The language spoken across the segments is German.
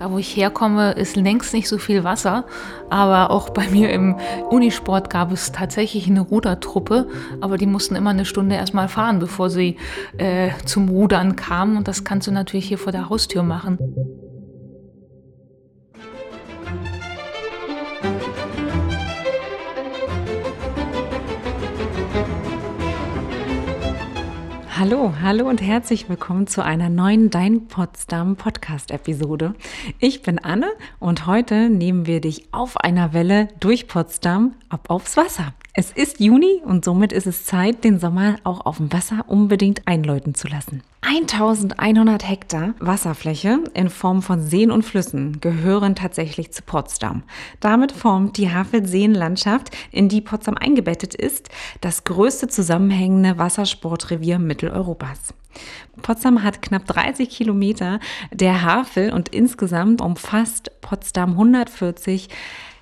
Da, wo ich herkomme, ist längst nicht so viel Wasser. Aber auch bei mir im Unisport gab es tatsächlich eine Rudertruppe. Aber die mussten immer eine Stunde erstmal fahren, bevor sie äh, zum Rudern kamen. Und das kannst du natürlich hier vor der Haustür machen. Hallo, hallo und herzlich willkommen zu einer neuen Dein Potsdam Podcast Episode. Ich bin Anne und heute nehmen wir dich auf einer Welle durch Potsdam ab aufs Wasser. Es ist Juni und somit ist es Zeit, den Sommer auch auf dem Wasser unbedingt einläuten zu lassen. 1100 Hektar Wasserfläche in Form von Seen und Flüssen gehören tatsächlich zu Potsdam. Damit formt die Havelseenlandschaft, in die Potsdam eingebettet ist, das größte zusammenhängende Wassersportrevier Mitteleuropas. Potsdam hat knapp 30 Kilometer der Havel und insgesamt umfasst Potsdam 140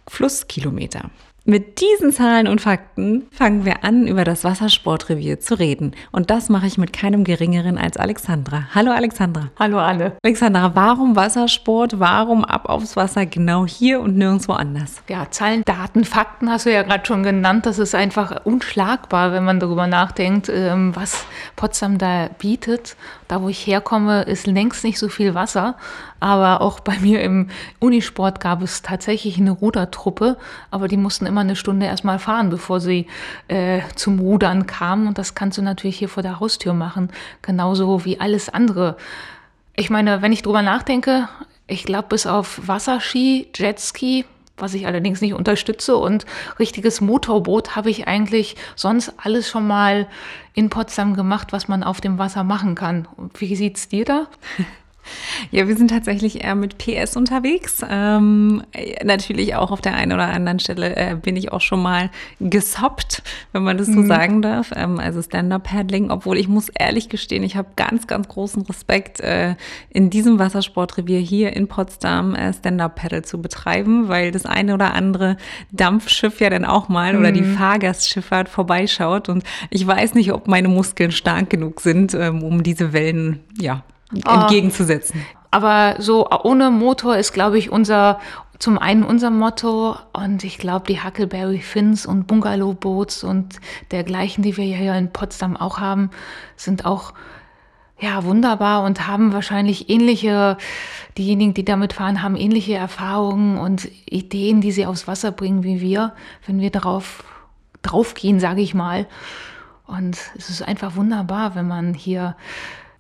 Flusskilometer. Mit diesen Zahlen und Fakten fangen wir an, über das Wassersportrevier zu reden. Und das mache ich mit keinem Geringeren als Alexandra. Hallo Alexandra. Hallo alle. Alexandra, warum Wassersport? Warum ab aufs Wasser genau hier und nirgendwo anders? Ja, Zahlen, Daten, Fakten hast du ja gerade schon genannt. Das ist einfach unschlagbar, wenn man darüber nachdenkt, ähm, was Potsdam da bietet. Da, wo ich herkomme, ist längst nicht so viel Wasser. Aber auch bei mir im Unisport gab es tatsächlich eine Rudertruppe, aber die mussten immer eine Stunde erstmal fahren, bevor sie äh, zum Rudern kamen. Und das kannst du natürlich hier vor der Haustür machen, genauso wie alles andere. Ich meine, wenn ich drüber nachdenke, ich glaube, bis auf Wasserski, Jetski, was ich allerdings nicht unterstütze, und richtiges Motorboot habe ich eigentlich sonst alles schon mal in Potsdam gemacht, was man auf dem Wasser machen kann. Wie sieht's dir da? Ja, wir sind tatsächlich eher mit PS unterwegs. Ähm, natürlich auch auf der einen oder anderen Stelle äh, bin ich auch schon mal gesoppt, wenn man das so mhm. sagen darf. Ähm, also Stand-Up-Paddling, obwohl ich muss ehrlich gestehen, ich habe ganz, ganz großen Respekt, äh, in diesem Wassersportrevier hier in Potsdam äh, Stand-Up-Paddle zu betreiben, weil das eine oder andere Dampfschiff ja dann auch mal mhm. oder die mhm. Fahrgastschifffahrt vorbeischaut. Und ich weiß nicht, ob meine Muskeln stark genug sind, ähm, um diese Wellen, ja. Entgegenzusetzen. Aber so ohne Motor ist, glaube ich, unser zum einen unser Motto und ich glaube die Huckleberry Finns und Bungalow Boats und dergleichen, die wir hier in Potsdam auch haben, sind auch ja wunderbar und haben wahrscheinlich ähnliche diejenigen, die damit fahren, haben ähnliche Erfahrungen und Ideen, die sie aufs Wasser bringen wie wir, wenn wir darauf draufgehen, sage ich mal. Und es ist einfach wunderbar, wenn man hier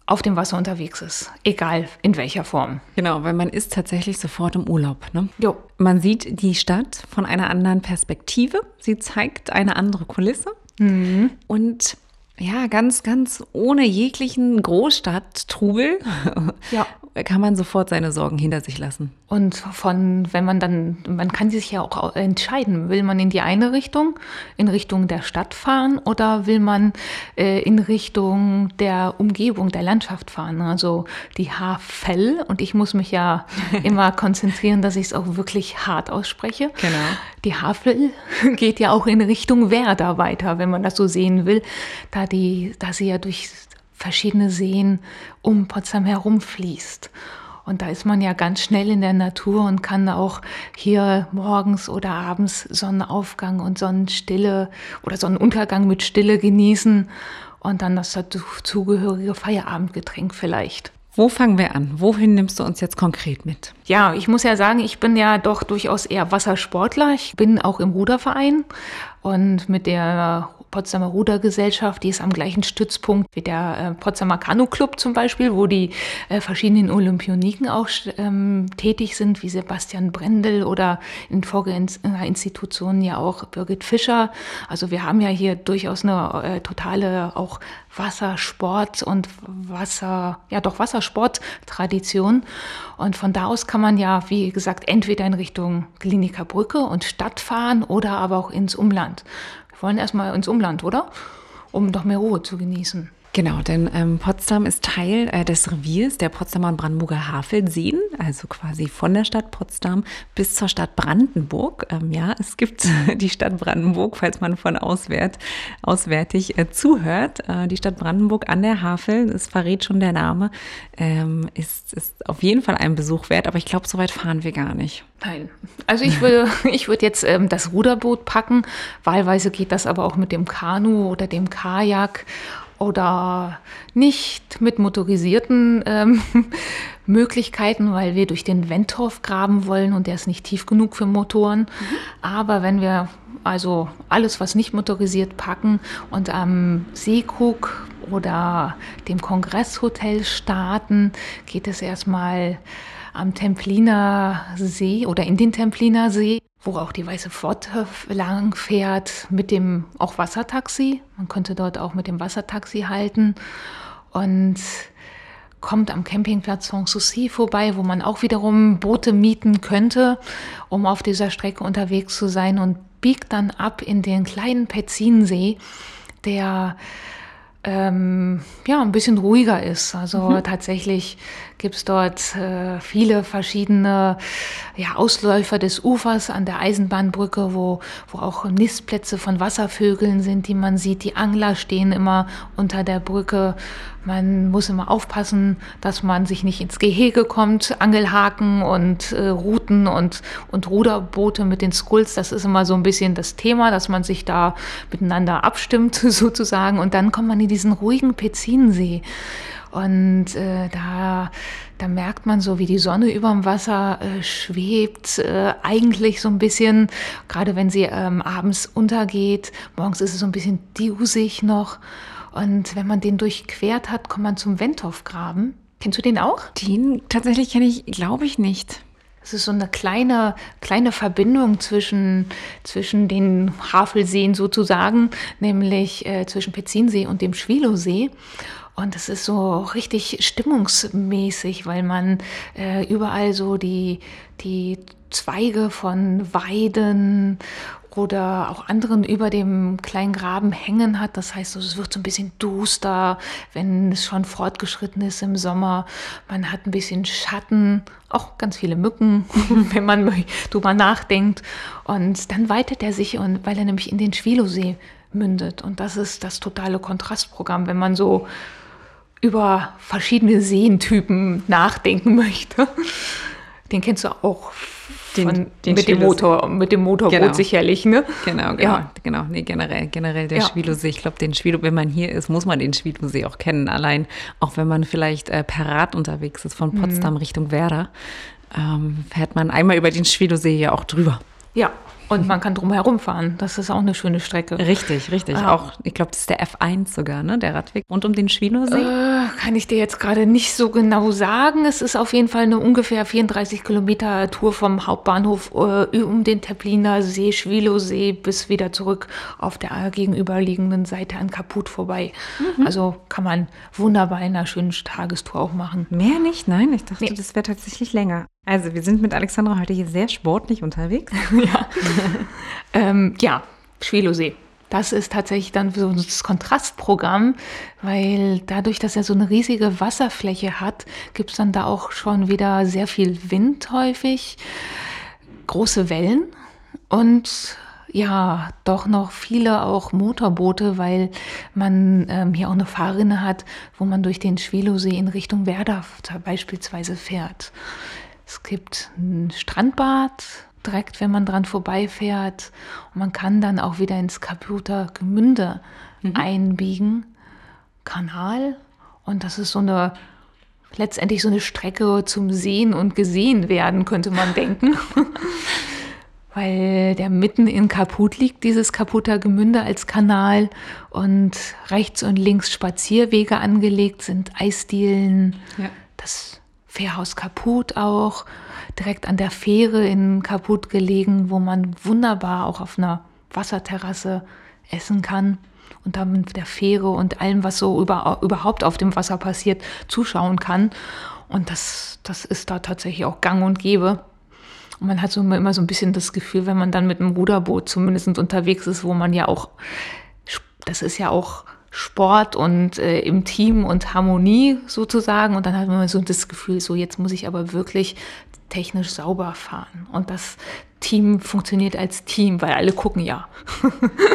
auf dem Wasser unterwegs ist, egal in welcher Form. Genau, weil man ist tatsächlich sofort im Urlaub. Ne? Jo. Man sieht die Stadt von einer anderen Perspektive. Sie zeigt eine andere Kulisse. Mhm. Und ja, ganz, ganz ohne jeglichen Großstadttrubel ja. kann man sofort seine Sorgen hinter sich lassen. Und von, wenn man dann, man kann sich ja auch entscheiden, will man in die eine Richtung, in Richtung der Stadt fahren oder will man äh, in Richtung der Umgebung, der Landschaft fahren, also die Havel. Und ich muss mich ja immer konzentrieren, dass ich es auch wirklich hart ausspreche. Genau. Die Havel geht ja auch in Richtung Werder weiter, wenn man das so sehen will, da, die, da sie ja durch verschiedene Seen um Potsdam herumfließt. Und da ist man ja ganz schnell in der Natur und kann auch hier morgens oder abends Sonnenaufgang und Sonnenstille oder Sonnenuntergang mit Stille genießen und dann das dazugehörige Feierabendgetränk vielleicht. Wo fangen wir an? Wohin nimmst du uns jetzt konkret mit? Ja, ich muss ja sagen, ich bin ja doch durchaus eher Wassersportler. Ich bin auch im Ruderverein und mit der Potsdamer Rudergesellschaft, die ist am gleichen Stützpunkt wie der äh, Potsdamer Kanu Club zum Beispiel, wo die äh, verschiedenen Olympioniken auch ähm, tätig sind, wie Sebastian Brendel oder in Vorgängerinstitutionen ja auch Birgit Fischer. Also wir haben ja hier durchaus eine äh, totale auch Wassersport und Wasser, ja doch Wassersport-Tradition. Und von da aus kann man ja, wie gesagt, entweder in Richtung Kliniker Brücke und Stadt fahren oder aber auch ins Umland wollen erstmal ins Umland, oder? Um noch mehr Ruhe zu genießen. Genau, denn ähm, Potsdam ist Teil äh, des Reviers der Potsdamer und Brandenburger Havelseen, also quasi von der Stadt Potsdam bis zur Stadt Brandenburg. Ähm, ja, es gibt die Stadt Brandenburg, falls man von auswärt, auswärtig äh, zuhört. Äh, die Stadt Brandenburg an der Havel, das verrät schon der Name, ähm, ist, ist auf jeden Fall ein Besuch wert, aber ich glaube, so weit fahren wir gar nicht. Nein. Also ich würde, ich würde jetzt ähm, das Ruderboot packen. Wahlweise geht das aber auch mit dem Kanu oder dem Kajak oder nicht mit motorisierten ähm, Möglichkeiten, weil wir durch den Wentorf graben wollen und der ist nicht tief genug für Motoren. Mhm. Aber wenn wir also alles, was nicht motorisiert, packen und am Seekrug oder dem Kongresshotel starten, geht es erstmal am Templiner See oder in den Templiner See wo auch die Weiße Pforte lang fährt, mit dem auch Wassertaxi. Man könnte dort auch mit dem Wassertaxi halten und kommt am Campingplatz Sanssouci vorbei, wo man auch wiederum Boote mieten könnte, um auf dieser Strecke unterwegs zu sein und biegt dann ab in den kleinen Petzinsee, der ähm, ja, ein bisschen ruhiger ist. Also mhm. tatsächlich gibt es dort äh, viele verschiedene ja, Ausläufer des Ufers an der Eisenbahnbrücke, wo, wo auch Nistplätze von Wasservögeln sind, die man sieht. Die Angler stehen immer unter der Brücke. Man muss immer aufpassen, dass man sich nicht ins Gehege kommt. Angelhaken und äh, Routen und, und Ruderboote mit den Skulls, das ist immer so ein bisschen das Thema, dass man sich da miteinander abstimmt sozusagen. Und dann kommt man in diesen ruhigen Pezinensee. Und äh, da, da merkt man so, wie die Sonne über dem Wasser äh, schwebt, äh, eigentlich so ein bisschen, gerade wenn sie ähm, abends untergeht. Morgens ist es so ein bisschen diusig noch. Und wenn man den durchquert hat, kommt man zum Wentorfgraben. Kennst du den auch? Den tatsächlich kenne ich, glaube ich, nicht. Es ist so eine kleine, kleine Verbindung zwischen, zwischen den Havelseen sozusagen, nämlich äh, zwischen Petzinsee und dem Schwilowsee. Und es ist so richtig stimmungsmäßig, weil man äh, überall so die, die Zweige von Weiden oder auch anderen über dem kleinen Graben hängen hat. Das heißt, es wird so ein bisschen duster, wenn es schon fortgeschritten ist im Sommer. Man hat ein bisschen Schatten, auch ganz viele Mücken, wenn man drüber nachdenkt. Und dann weitet er sich, und weil er nämlich in den Schwilosee mündet. Und das ist das totale Kontrastprogramm, wenn man so über verschiedene Seentypen nachdenken möchte. Den kennst du auch den, von, den mit, dem Motor, mit dem Motorboot genau. sicherlich, ne? Genau, genau, ja. genau. Nee, generell, generell der ja. Schwilosee. Ich glaube, den Schwilo, wenn man hier ist, muss man den Schwilosee auch kennen. Allein, auch wenn man vielleicht äh, per Rad unterwegs ist von Potsdam mhm. Richtung Werder, ähm, fährt man einmal über den Schwilosee ja auch drüber. Ja, und man kann drum herum fahren. Das ist auch eine schöne Strecke. Richtig, richtig. Ah. Auch, ich glaube, das ist der F1 sogar, ne? Der Radweg rund um den Schwinosee. Äh, kann ich dir jetzt gerade nicht so genau sagen. Es ist auf jeden Fall eine ungefähr 34 Kilometer Tour vom Hauptbahnhof äh, um den Tepliner See, Schwilosee bis wieder zurück auf der gegenüberliegenden Seite an Kaput vorbei. Mhm. Also kann man wunderbar in einer schönen Tagestour auch machen. Mehr nicht? Nein, ich dachte, nee. das wäre tatsächlich länger. Also, wir sind mit Alexandra heute hier sehr sportlich unterwegs. ja. ähm, ja, Schwelosee. Das ist tatsächlich dann so das Kontrastprogramm, weil dadurch, dass er so eine riesige Wasserfläche hat, gibt es dann da auch schon wieder sehr viel Wind häufig, große Wellen und ja, doch noch viele auch Motorboote, weil man ähm, hier auch eine Fahrrinne hat, wo man durch den Schwelosee in Richtung Werder beispielsweise fährt. Es gibt ein Strandbad, direkt, wenn man dran vorbeifährt. Und man kann dann auch wieder ins Kaputer Gemünde mhm. einbiegen. Kanal. Und das ist so eine, letztendlich so eine Strecke zum Sehen und gesehen werden, könnte man denken. Weil der mitten in Kaput liegt, dieses Kaputer Gemünde als Kanal. Und rechts und links Spazierwege angelegt sind, Eisdielen. Ja. Das Fährhaus Kaput auch, direkt an der Fähre in Kaput gelegen, wo man wunderbar auch auf einer Wasserterrasse essen kann und dann mit der Fähre und allem, was so über, überhaupt auf dem Wasser passiert, zuschauen kann. Und das, das ist da tatsächlich auch gang und gäbe. Und man hat so immer so ein bisschen das Gefühl, wenn man dann mit einem Ruderboot zumindest unterwegs ist, wo man ja auch, das ist ja auch Sport und äh, im Team und Harmonie sozusagen. Und dann hat man so das Gefühl, so jetzt muss ich aber wirklich technisch sauber fahren. Und das Team funktioniert als Team, weil alle gucken ja.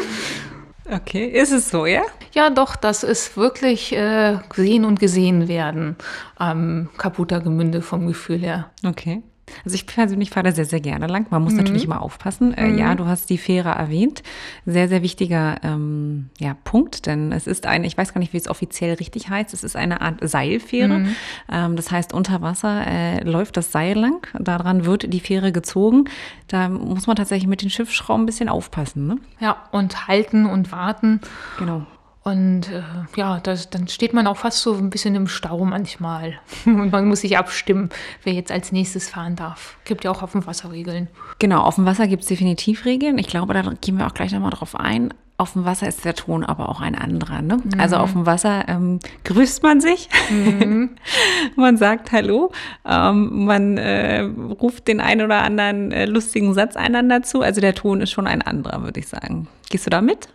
okay, ist es so, ja? Ja, doch, das ist wirklich äh, sehen und gesehen werden am kaputter Gemünde vom Gefühl her. Okay. Also ich persönlich fahre da sehr, sehr gerne lang. Man muss mhm. natürlich immer aufpassen. Äh, mhm. Ja, du hast die Fähre erwähnt. Sehr, sehr wichtiger ähm, ja, Punkt, denn es ist eine, ich weiß gar nicht, wie es offiziell richtig heißt, es ist eine Art Seilfähre. Mhm. Ähm, das heißt, unter Wasser äh, läuft das Seil lang. Daran wird die Fähre gezogen. Da muss man tatsächlich mit den Schiffsschrauben ein bisschen aufpassen. Ne? Ja, und halten und warten. Genau. Und äh, ja, das, dann steht man auch fast so ein bisschen im Stau manchmal. Und man muss sich abstimmen, wer jetzt als nächstes fahren darf. Gibt ja auch auf dem Wasser Regeln. Genau, auf dem Wasser gibt es definitiv Regeln. Ich glaube, da gehen wir auch gleich nochmal drauf ein. Auf dem Wasser ist der Ton aber auch ein anderer. Ne? Mhm. Also auf dem Wasser ähm, grüßt man sich, mhm. man sagt Hallo, ähm, man äh, ruft den einen oder anderen äh, lustigen Satz einander zu. Also der Ton ist schon ein anderer, würde ich sagen. Gehst du da mit?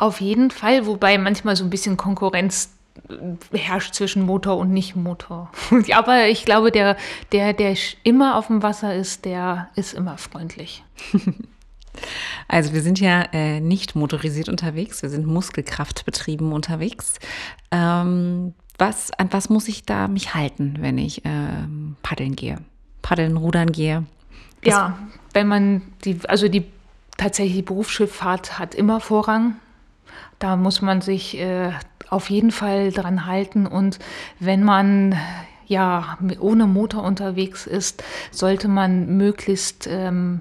Auf jeden Fall, wobei manchmal so ein bisschen Konkurrenz herrscht zwischen Motor und Nicht-Motor. Aber ich glaube, der, der, der immer auf dem Wasser ist, der ist immer freundlich. Also wir sind ja äh, nicht motorisiert unterwegs, wir sind muskelkraftbetrieben unterwegs. Ähm, was, an was muss ich da mich halten, wenn ich ähm, paddeln gehe? Paddeln, rudern gehe? Was ja, wenn man die, also die tatsächlich die Berufsschifffahrt hat immer Vorrang. Da muss man sich äh, auf jeden Fall dran halten. Und wenn man ja ohne Motor unterwegs ist, sollte man möglichst ähm,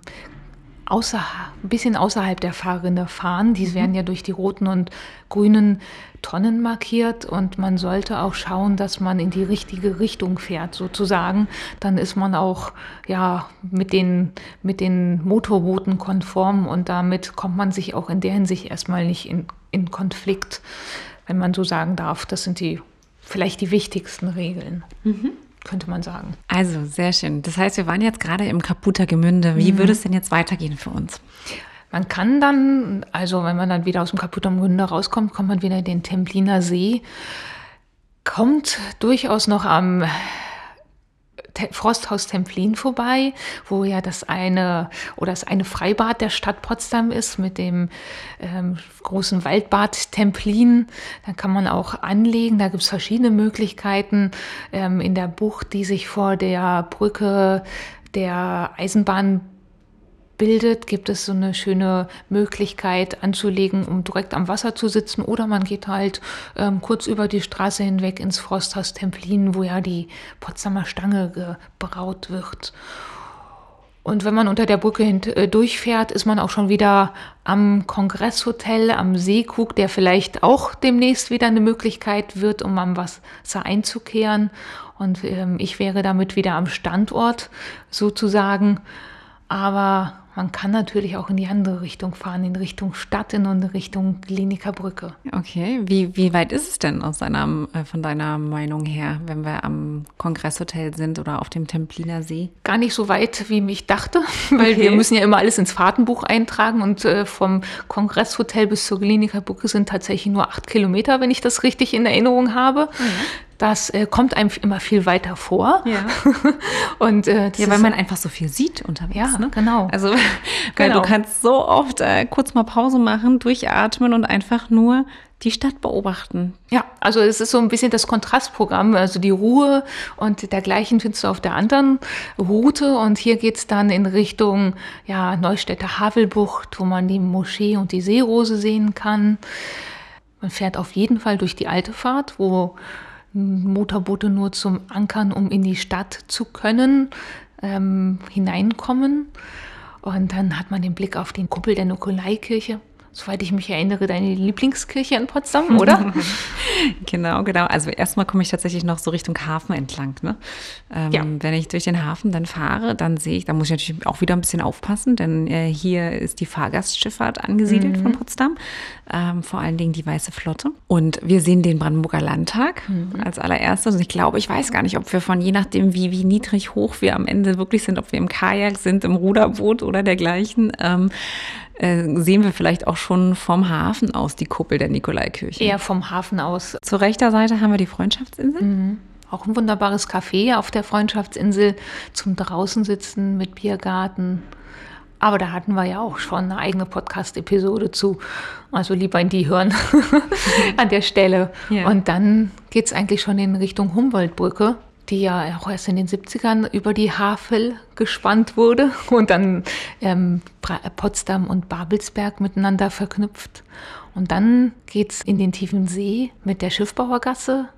außer, ein bisschen außerhalb der Fahrrinne fahren. Die mhm. werden ja durch die roten und grünen Tonnen markiert und man sollte auch schauen, dass man in die richtige Richtung fährt, sozusagen. Dann ist man auch ja mit den, mit den Motorbooten konform und damit kommt man sich auch in der Hinsicht erstmal nicht in, in Konflikt, wenn man so sagen darf. Das sind die vielleicht die wichtigsten Regeln. Mhm könnte man sagen. Also, sehr schön. Das heißt, wir waren jetzt gerade im Kaputer Gemünde. Wie mhm. würde es denn jetzt weitergehen für uns? Man kann dann, also wenn man dann wieder aus dem Kaputer Gemünde rauskommt, kommt man wieder in den Templiner See, kommt durchaus noch am Frosthaus Templin vorbei, wo ja das eine oder das eine Freibad der Stadt Potsdam ist mit dem ähm, großen Waldbad Templin. Da kann man auch anlegen. Da gibt es verschiedene Möglichkeiten ähm, in der Bucht, die sich vor der Brücke der Eisenbahn bildet, gibt es so eine schöne Möglichkeit anzulegen, um direkt am Wasser zu sitzen. Oder man geht halt ähm, kurz über die Straße hinweg ins Frosthaus Templin, wo ja die Potsdamer Stange gebraut wird. Und wenn man unter der Brücke äh, durchfährt, ist man auch schon wieder am Kongresshotel, am Seekrug, der vielleicht auch demnächst wieder eine Möglichkeit wird, um am Wasser einzukehren. Und ähm, ich wäre damit wieder am Standort sozusagen. Aber man kann natürlich auch in die andere Richtung fahren, in Richtung Stadt, in Richtung Kliniker Brücke. Okay, wie, wie weit ist es denn aus deiner, äh, von deiner Meinung her, wenn wir am Kongresshotel sind oder auf dem Templiner See? Gar nicht so weit, wie ich dachte, weil okay. wir müssen ja immer alles ins Fahrtenbuch eintragen und äh, vom Kongresshotel bis zur Kliniker Brücke sind tatsächlich nur acht Kilometer, wenn ich das richtig in Erinnerung habe. Mhm. Das äh, kommt einem immer viel weiter vor. Ja. und, äh, ja, weil man einfach so viel sieht unterwegs. Ja, ne? genau. Also genau. du kannst so oft äh, kurz mal Pause machen, durchatmen und einfach nur die Stadt beobachten. Ja, also es ist so ein bisschen das Kontrastprogramm, also die Ruhe und dergleichen findest du auf der anderen Route und hier geht es dann in Richtung ja, Neustädter Havelbucht, wo man die Moschee und die Seerose sehen kann. Man fährt auf jeden Fall durch die alte Fahrt, wo Motorboote nur zum Ankern, um in die Stadt zu können, ähm, hineinkommen. Und dann hat man den Blick auf den Kuppel der Nikolaikirche soweit ich mich erinnere, deine Lieblingskirche in Potsdam, oder? genau, genau. Also erstmal komme ich tatsächlich noch so Richtung Hafen entlang. Ne? Ähm, ja. Wenn ich durch den Hafen dann fahre, dann sehe ich, da muss ich natürlich auch wieder ein bisschen aufpassen, denn äh, hier ist die Fahrgastschifffahrt angesiedelt mhm. von Potsdam, ähm, vor allen Dingen die Weiße Flotte. Und wir sehen den Brandenburger Landtag mhm. als allererstes. Und ich glaube, ich weiß gar nicht, ob wir von je nachdem, wie, wie niedrig hoch wir am Ende wirklich sind, ob wir im Kajak sind, im Ruderboot oder dergleichen. Ähm, äh, sehen wir vielleicht auch schon vom Hafen aus die Kuppel der Nikolaikirche. Eher vom Hafen aus. Zur rechter Seite haben wir die Freundschaftsinsel. Mhm. Auch ein wunderbares Café auf der Freundschaftsinsel zum draußen sitzen mit Biergarten. Aber da hatten wir ja auch schon eine eigene Podcast-Episode zu. Also lieber in die hören an der Stelle. Ja. Und dann geht es eigentlich schon in Richtung Humboldtbrücke, die ja auch erst in den 70ern über die Havel gespannt wurde und dann ähm, Potsdam und Babelsberg miteinander verknüpft. Und dann geht es in den tiefen See mit der Schiffbauergasse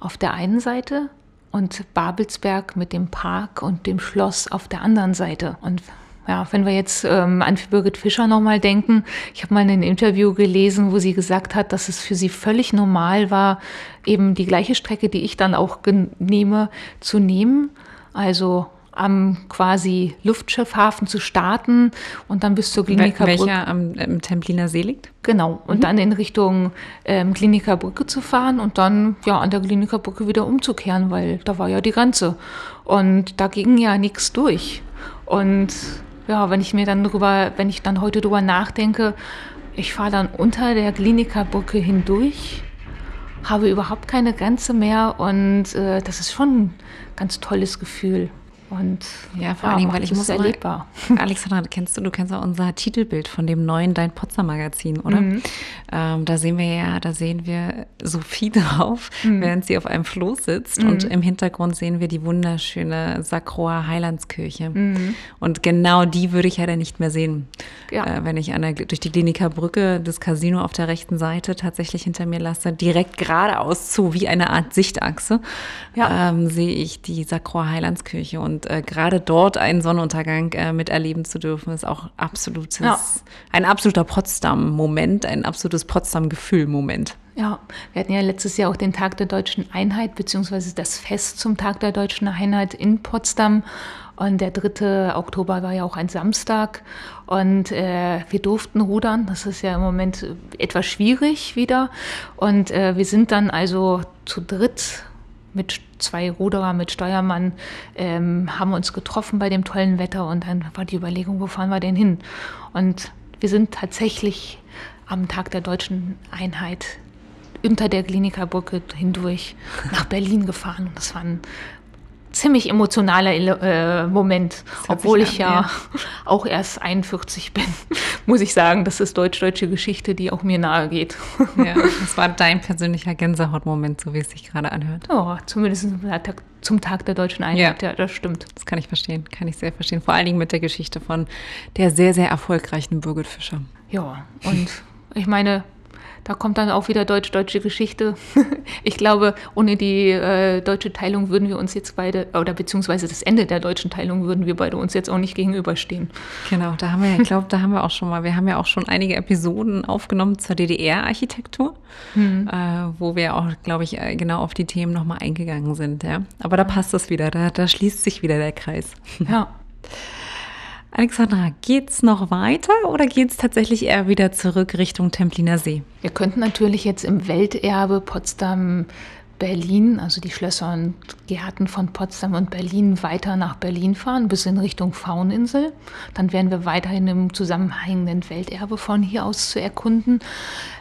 auf der einen Seite und Babelsberg mit dem Park und dem Schloss auf der anderen Seite. Und ja, wenn wir jetzt ähm, an Birgit Fischer nochmal denken, ich habe mal ein Interview gelesen, wo sie gesagt hat, dass es für sie völlig normal war, eben die gleiche Strecke, die ich dann auch nehme, zu nehmen. Also am quasi Luftschiffhafen zu starten und dann bis zur Kliniker Brücke. Welcher am, am Templiner See liegt? Genau. Und mhm. dann in Richtung ähm, Kliniker Brücke zu fahren und dann ja an der Kliniker Brücke wieder umzukehren, weil da war ja die Grenze. Und da ging ja nichts durch. Und ja, wenn ich mir dann drüber, wenn ich dann heute drüber nachdenke, ich fahre dann unter der Klinikerbrücke hindurch, habe überhaupt keine Grenze mehr und äh, das ist schon ein ganz tolles Gefühl. Und ja, vor ja, Dingen, weil ich muss erlebbar. Mal, Alexandra, kennst du, du kennst auch unser Titelbild von dem neuen Dein Potsdam Magazin, oder? Mhm. Ähm, da sehen wir ja, da sehen wir Sophie drauf, mhm. während sie auf einem Floß sitzt mhm. und im Hintergrund sehen wir die wunderschöne Sakroa Heilandskirche. Mhm. Und genau die würde ich ja dann nicht mehr sehen, ja. äh, wenn ich der, durch die Kliniker Brücke das Casino auf der rechten Seite tatsächlich hinter mir lasse, direkt geradeaus zu, wie eine Art Sichtachse, ja. ähm, sehe ich die Sakroa Heilandskirche und und äh, gerade dort einen Sonnenuntergang äh, miterleben zu dürfen, ist auch absolutes, ja. ein absoluter Potsdam-Moment, ein absolutes Potsdam-Gefühl-Moment. Ja, wir hatten ja letztes Jahr auch den Tag der deutschen Einheit, beziehungsweise das Fest zum Tag der deutschen Einheit in Potsdam. Und der 3. Oktober war ja auch ein Samstag. Und äh, wir durften rudern. Das ist ja im Moment etwas schwierig wieder. Und äh, wir sind dann also zu dritt mit zwei Ruderer, mit Steuermann, ähm, haben uns getroffen bei dem tollen Wetter und dann war die Überlegung, wo fahren wir denn hin? Und wir sind tatsächlich am Tag der deutschen Einheit unter der Klinikerbrücke hindurch nach Berlin gefahren. Das waren ziemlich emotionaler äh, Moment, obwohl ich ja, ja, auch erst 41 bin, muss ich sagen. Das ist deutsch-deutsche Geschichte, die auch mir nahe geht. Ja, das war dein persönlicher Gänsehautmoment, so wie es sich gerade anhört. Oh, zumindest zum Tag der deutschen Einheit, ja. ja, das stimmt. Das kann ich verstehen, kann ich sehr verstehen. Vor allen Dingen mit der Geschichte von der sehr, sehr erfolgreichen Birgit Fischer. Ja, und ich meine, da kommt dann auch wieder deutsch-deutsche Geschichte. ich glaube, ohne die äh, deutsche Teilung würden wir uns jetzt beide, oder beziehungsweise das Ende der deutschen Teilung würden wir beide uns jetzt auch nicht gegenüberstehen. Genau, da haben wir, ich glaube, da haben wir auch schon mal, wir haben ja auch schon einige Episoden aufgenommen zur DDR-Architektur, mhm. äh, wo wir auch, glaube ich, äh, genau auf die Themen nochmal eingegangen sind. Ja? Aber da passt es wieder, da, da schließt sich wieder der Kreis. Ja. Alexandra, geht's noch weiter oder geht's tatsächlich eher wieder zurück Richtung Templiner See? Wir könnten natürlich jetzt im Welterbe Potsdam Berlin, also die Schlösser und Gärten von Potsdam und Berlin weiter nach Berlin fahren, bis in Richtung Fauninsel. Dann wären wir weiterhin im zusammenhängenden Welterbe von hier aus zu erkunden.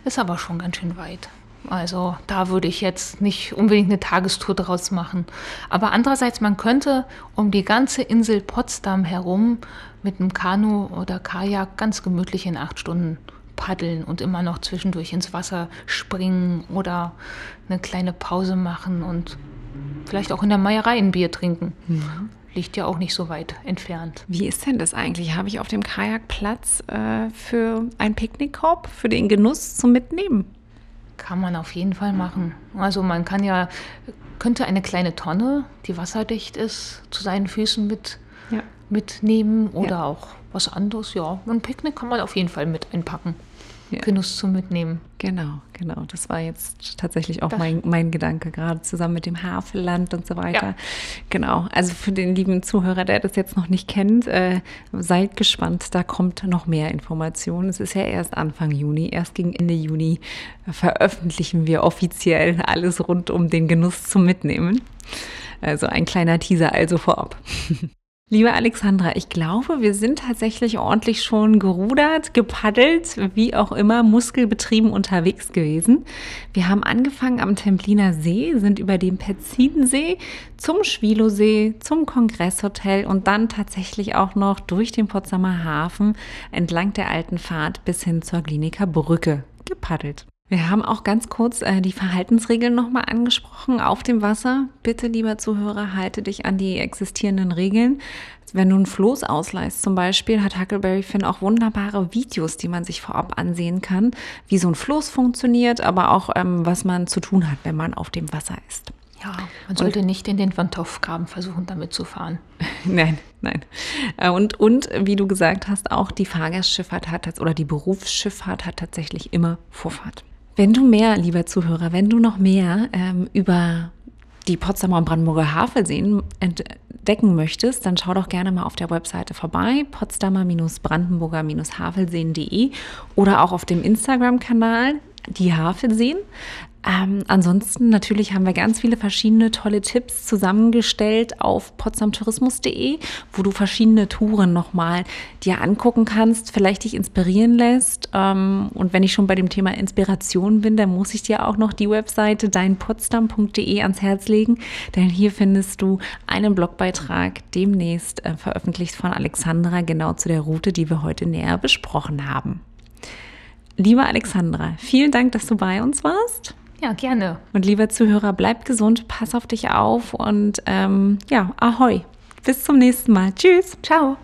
Ist aber schon ganz schön weit. Also da würde ich jetzt nicht unbedingt eine Tagestour draus machen. Aber andererseits, man könnte um die ganze Insel Potsdam herum mit einem Kanu oder Kajak ganz gemütlich in acht Stunden paddeln und immer noch zwischendurch ins Wasser springen oder eine kleine Pause machen und vielleicht auch in der Meierei ein Bier trinken. Mhm. Liegt ja auch nicht so weit entfernt. Wie ist denn das eigentlich? Habe ich auf dem Kajak Platz äh, für einen Picknickkorb, für den Genuss zum Mitnehmen? Kann man auf jeden Fall machen. Also man kann ja, könnte eine kleine Tonne, die wasserdicht ist, zu seinen Füßen mit ja mitnehmen oder ja. auch was anderes. Ja, ein Picknick kann man auf jeden Fall mit einpacken. Ja. Genuss zum Mitnehmen. Genau, genau. Das war jetzt tatsächlich auch mein, mein Gedanke, gerade zusammen mit dem Havelland und so weiter. Ja. Genau. Also für den lieben Zuhörer, der das jetzt noch nicht kennt, äh, seid gespannt, da kommt noch mehr Informationen. Es ist ja erst Anfang Juni, erst gegen Ende Juni veröffentlichen wir offiziell alles rund um den Genuss zum Mitnehmen. Also ein kleiner Teaser also vorab. Liebe Alexandra, ich glaube, wir sind tatsächlich ordentlich schon gerudert, gepaddelt, wie auch immer, muskelbetrieben unterwegs gewesen. Wir haben angefangen am Templiner See, sind über den Pezidensee zum Schwilosee, zum Kongresshotel und dann tatsächlich auch noch durch den Potsdamer Hafen entlang der alten Fahrt bis hin zur Kliniker Brücke gepaddelt. Wir haben auch ganz kurz äh, die Verhaltensregeln nochmal angesprochen auf dem Wasser. Bitte, lieber Zuhörer, halte dich an die existierenden Regeln. Wenn du einen Floß ausleihst zum Beispiel, hat Huckleberry Finn auch wunderbare Videos, die man sich vorab ansehen kann, wie so ein Floß funktioniert, aber auch ähm, was man zu tun hat, wenn man auf dem Wasser ist. Ja, man sollte und, nicht in den Van Toff-Graben versuchen, damit zu fahren. nein, nein. Äh, und, und wie du gesagt hast, auch die Fahrgastschifffahrt hat oder die Berufsschifffahrt hat tatsächlich immer Vorfahrt. Wenn du mehr, lieber Zuhörer, wenn du noch mehr ähm, über die Potsdamer und Brandenburger Havelseen entdecken möchtest, dann schau doch gerne mal auf der Webseite vorbei, potsdamer-brandenburger-havelseen.de oder auch auf dem Instagram-Kanal die Havelseen. Ähm, ansonsten natürlich haben wir ganz viele verschiedene tolle Tipps zusammengestellt auf potsdamtourismus.de, wo du verschiedene Touren nochmal dir angucken kannst, vielleicht dich inspirieren lässt. Ähm, und wenn ich schon bei dem Thema Inspiration bin, dann muss ich dir auch noch die Webseite deinpotsdam.de ans Herz legen, denn hier findest du einen Blogbeitrag demnächst äh, veröffentlicht von Alexandra genau zu der Route, die wir heute näher besprochen haben. Liebe Alexandra, vielen Dank, dass du bei uns warst. Ja, gerne. Und lieber Zuhörer, bleib gesund, pass auf dich auf und ähm, ja, ahoi. Bis zum nächsten Mal. Tschüss. Ciao.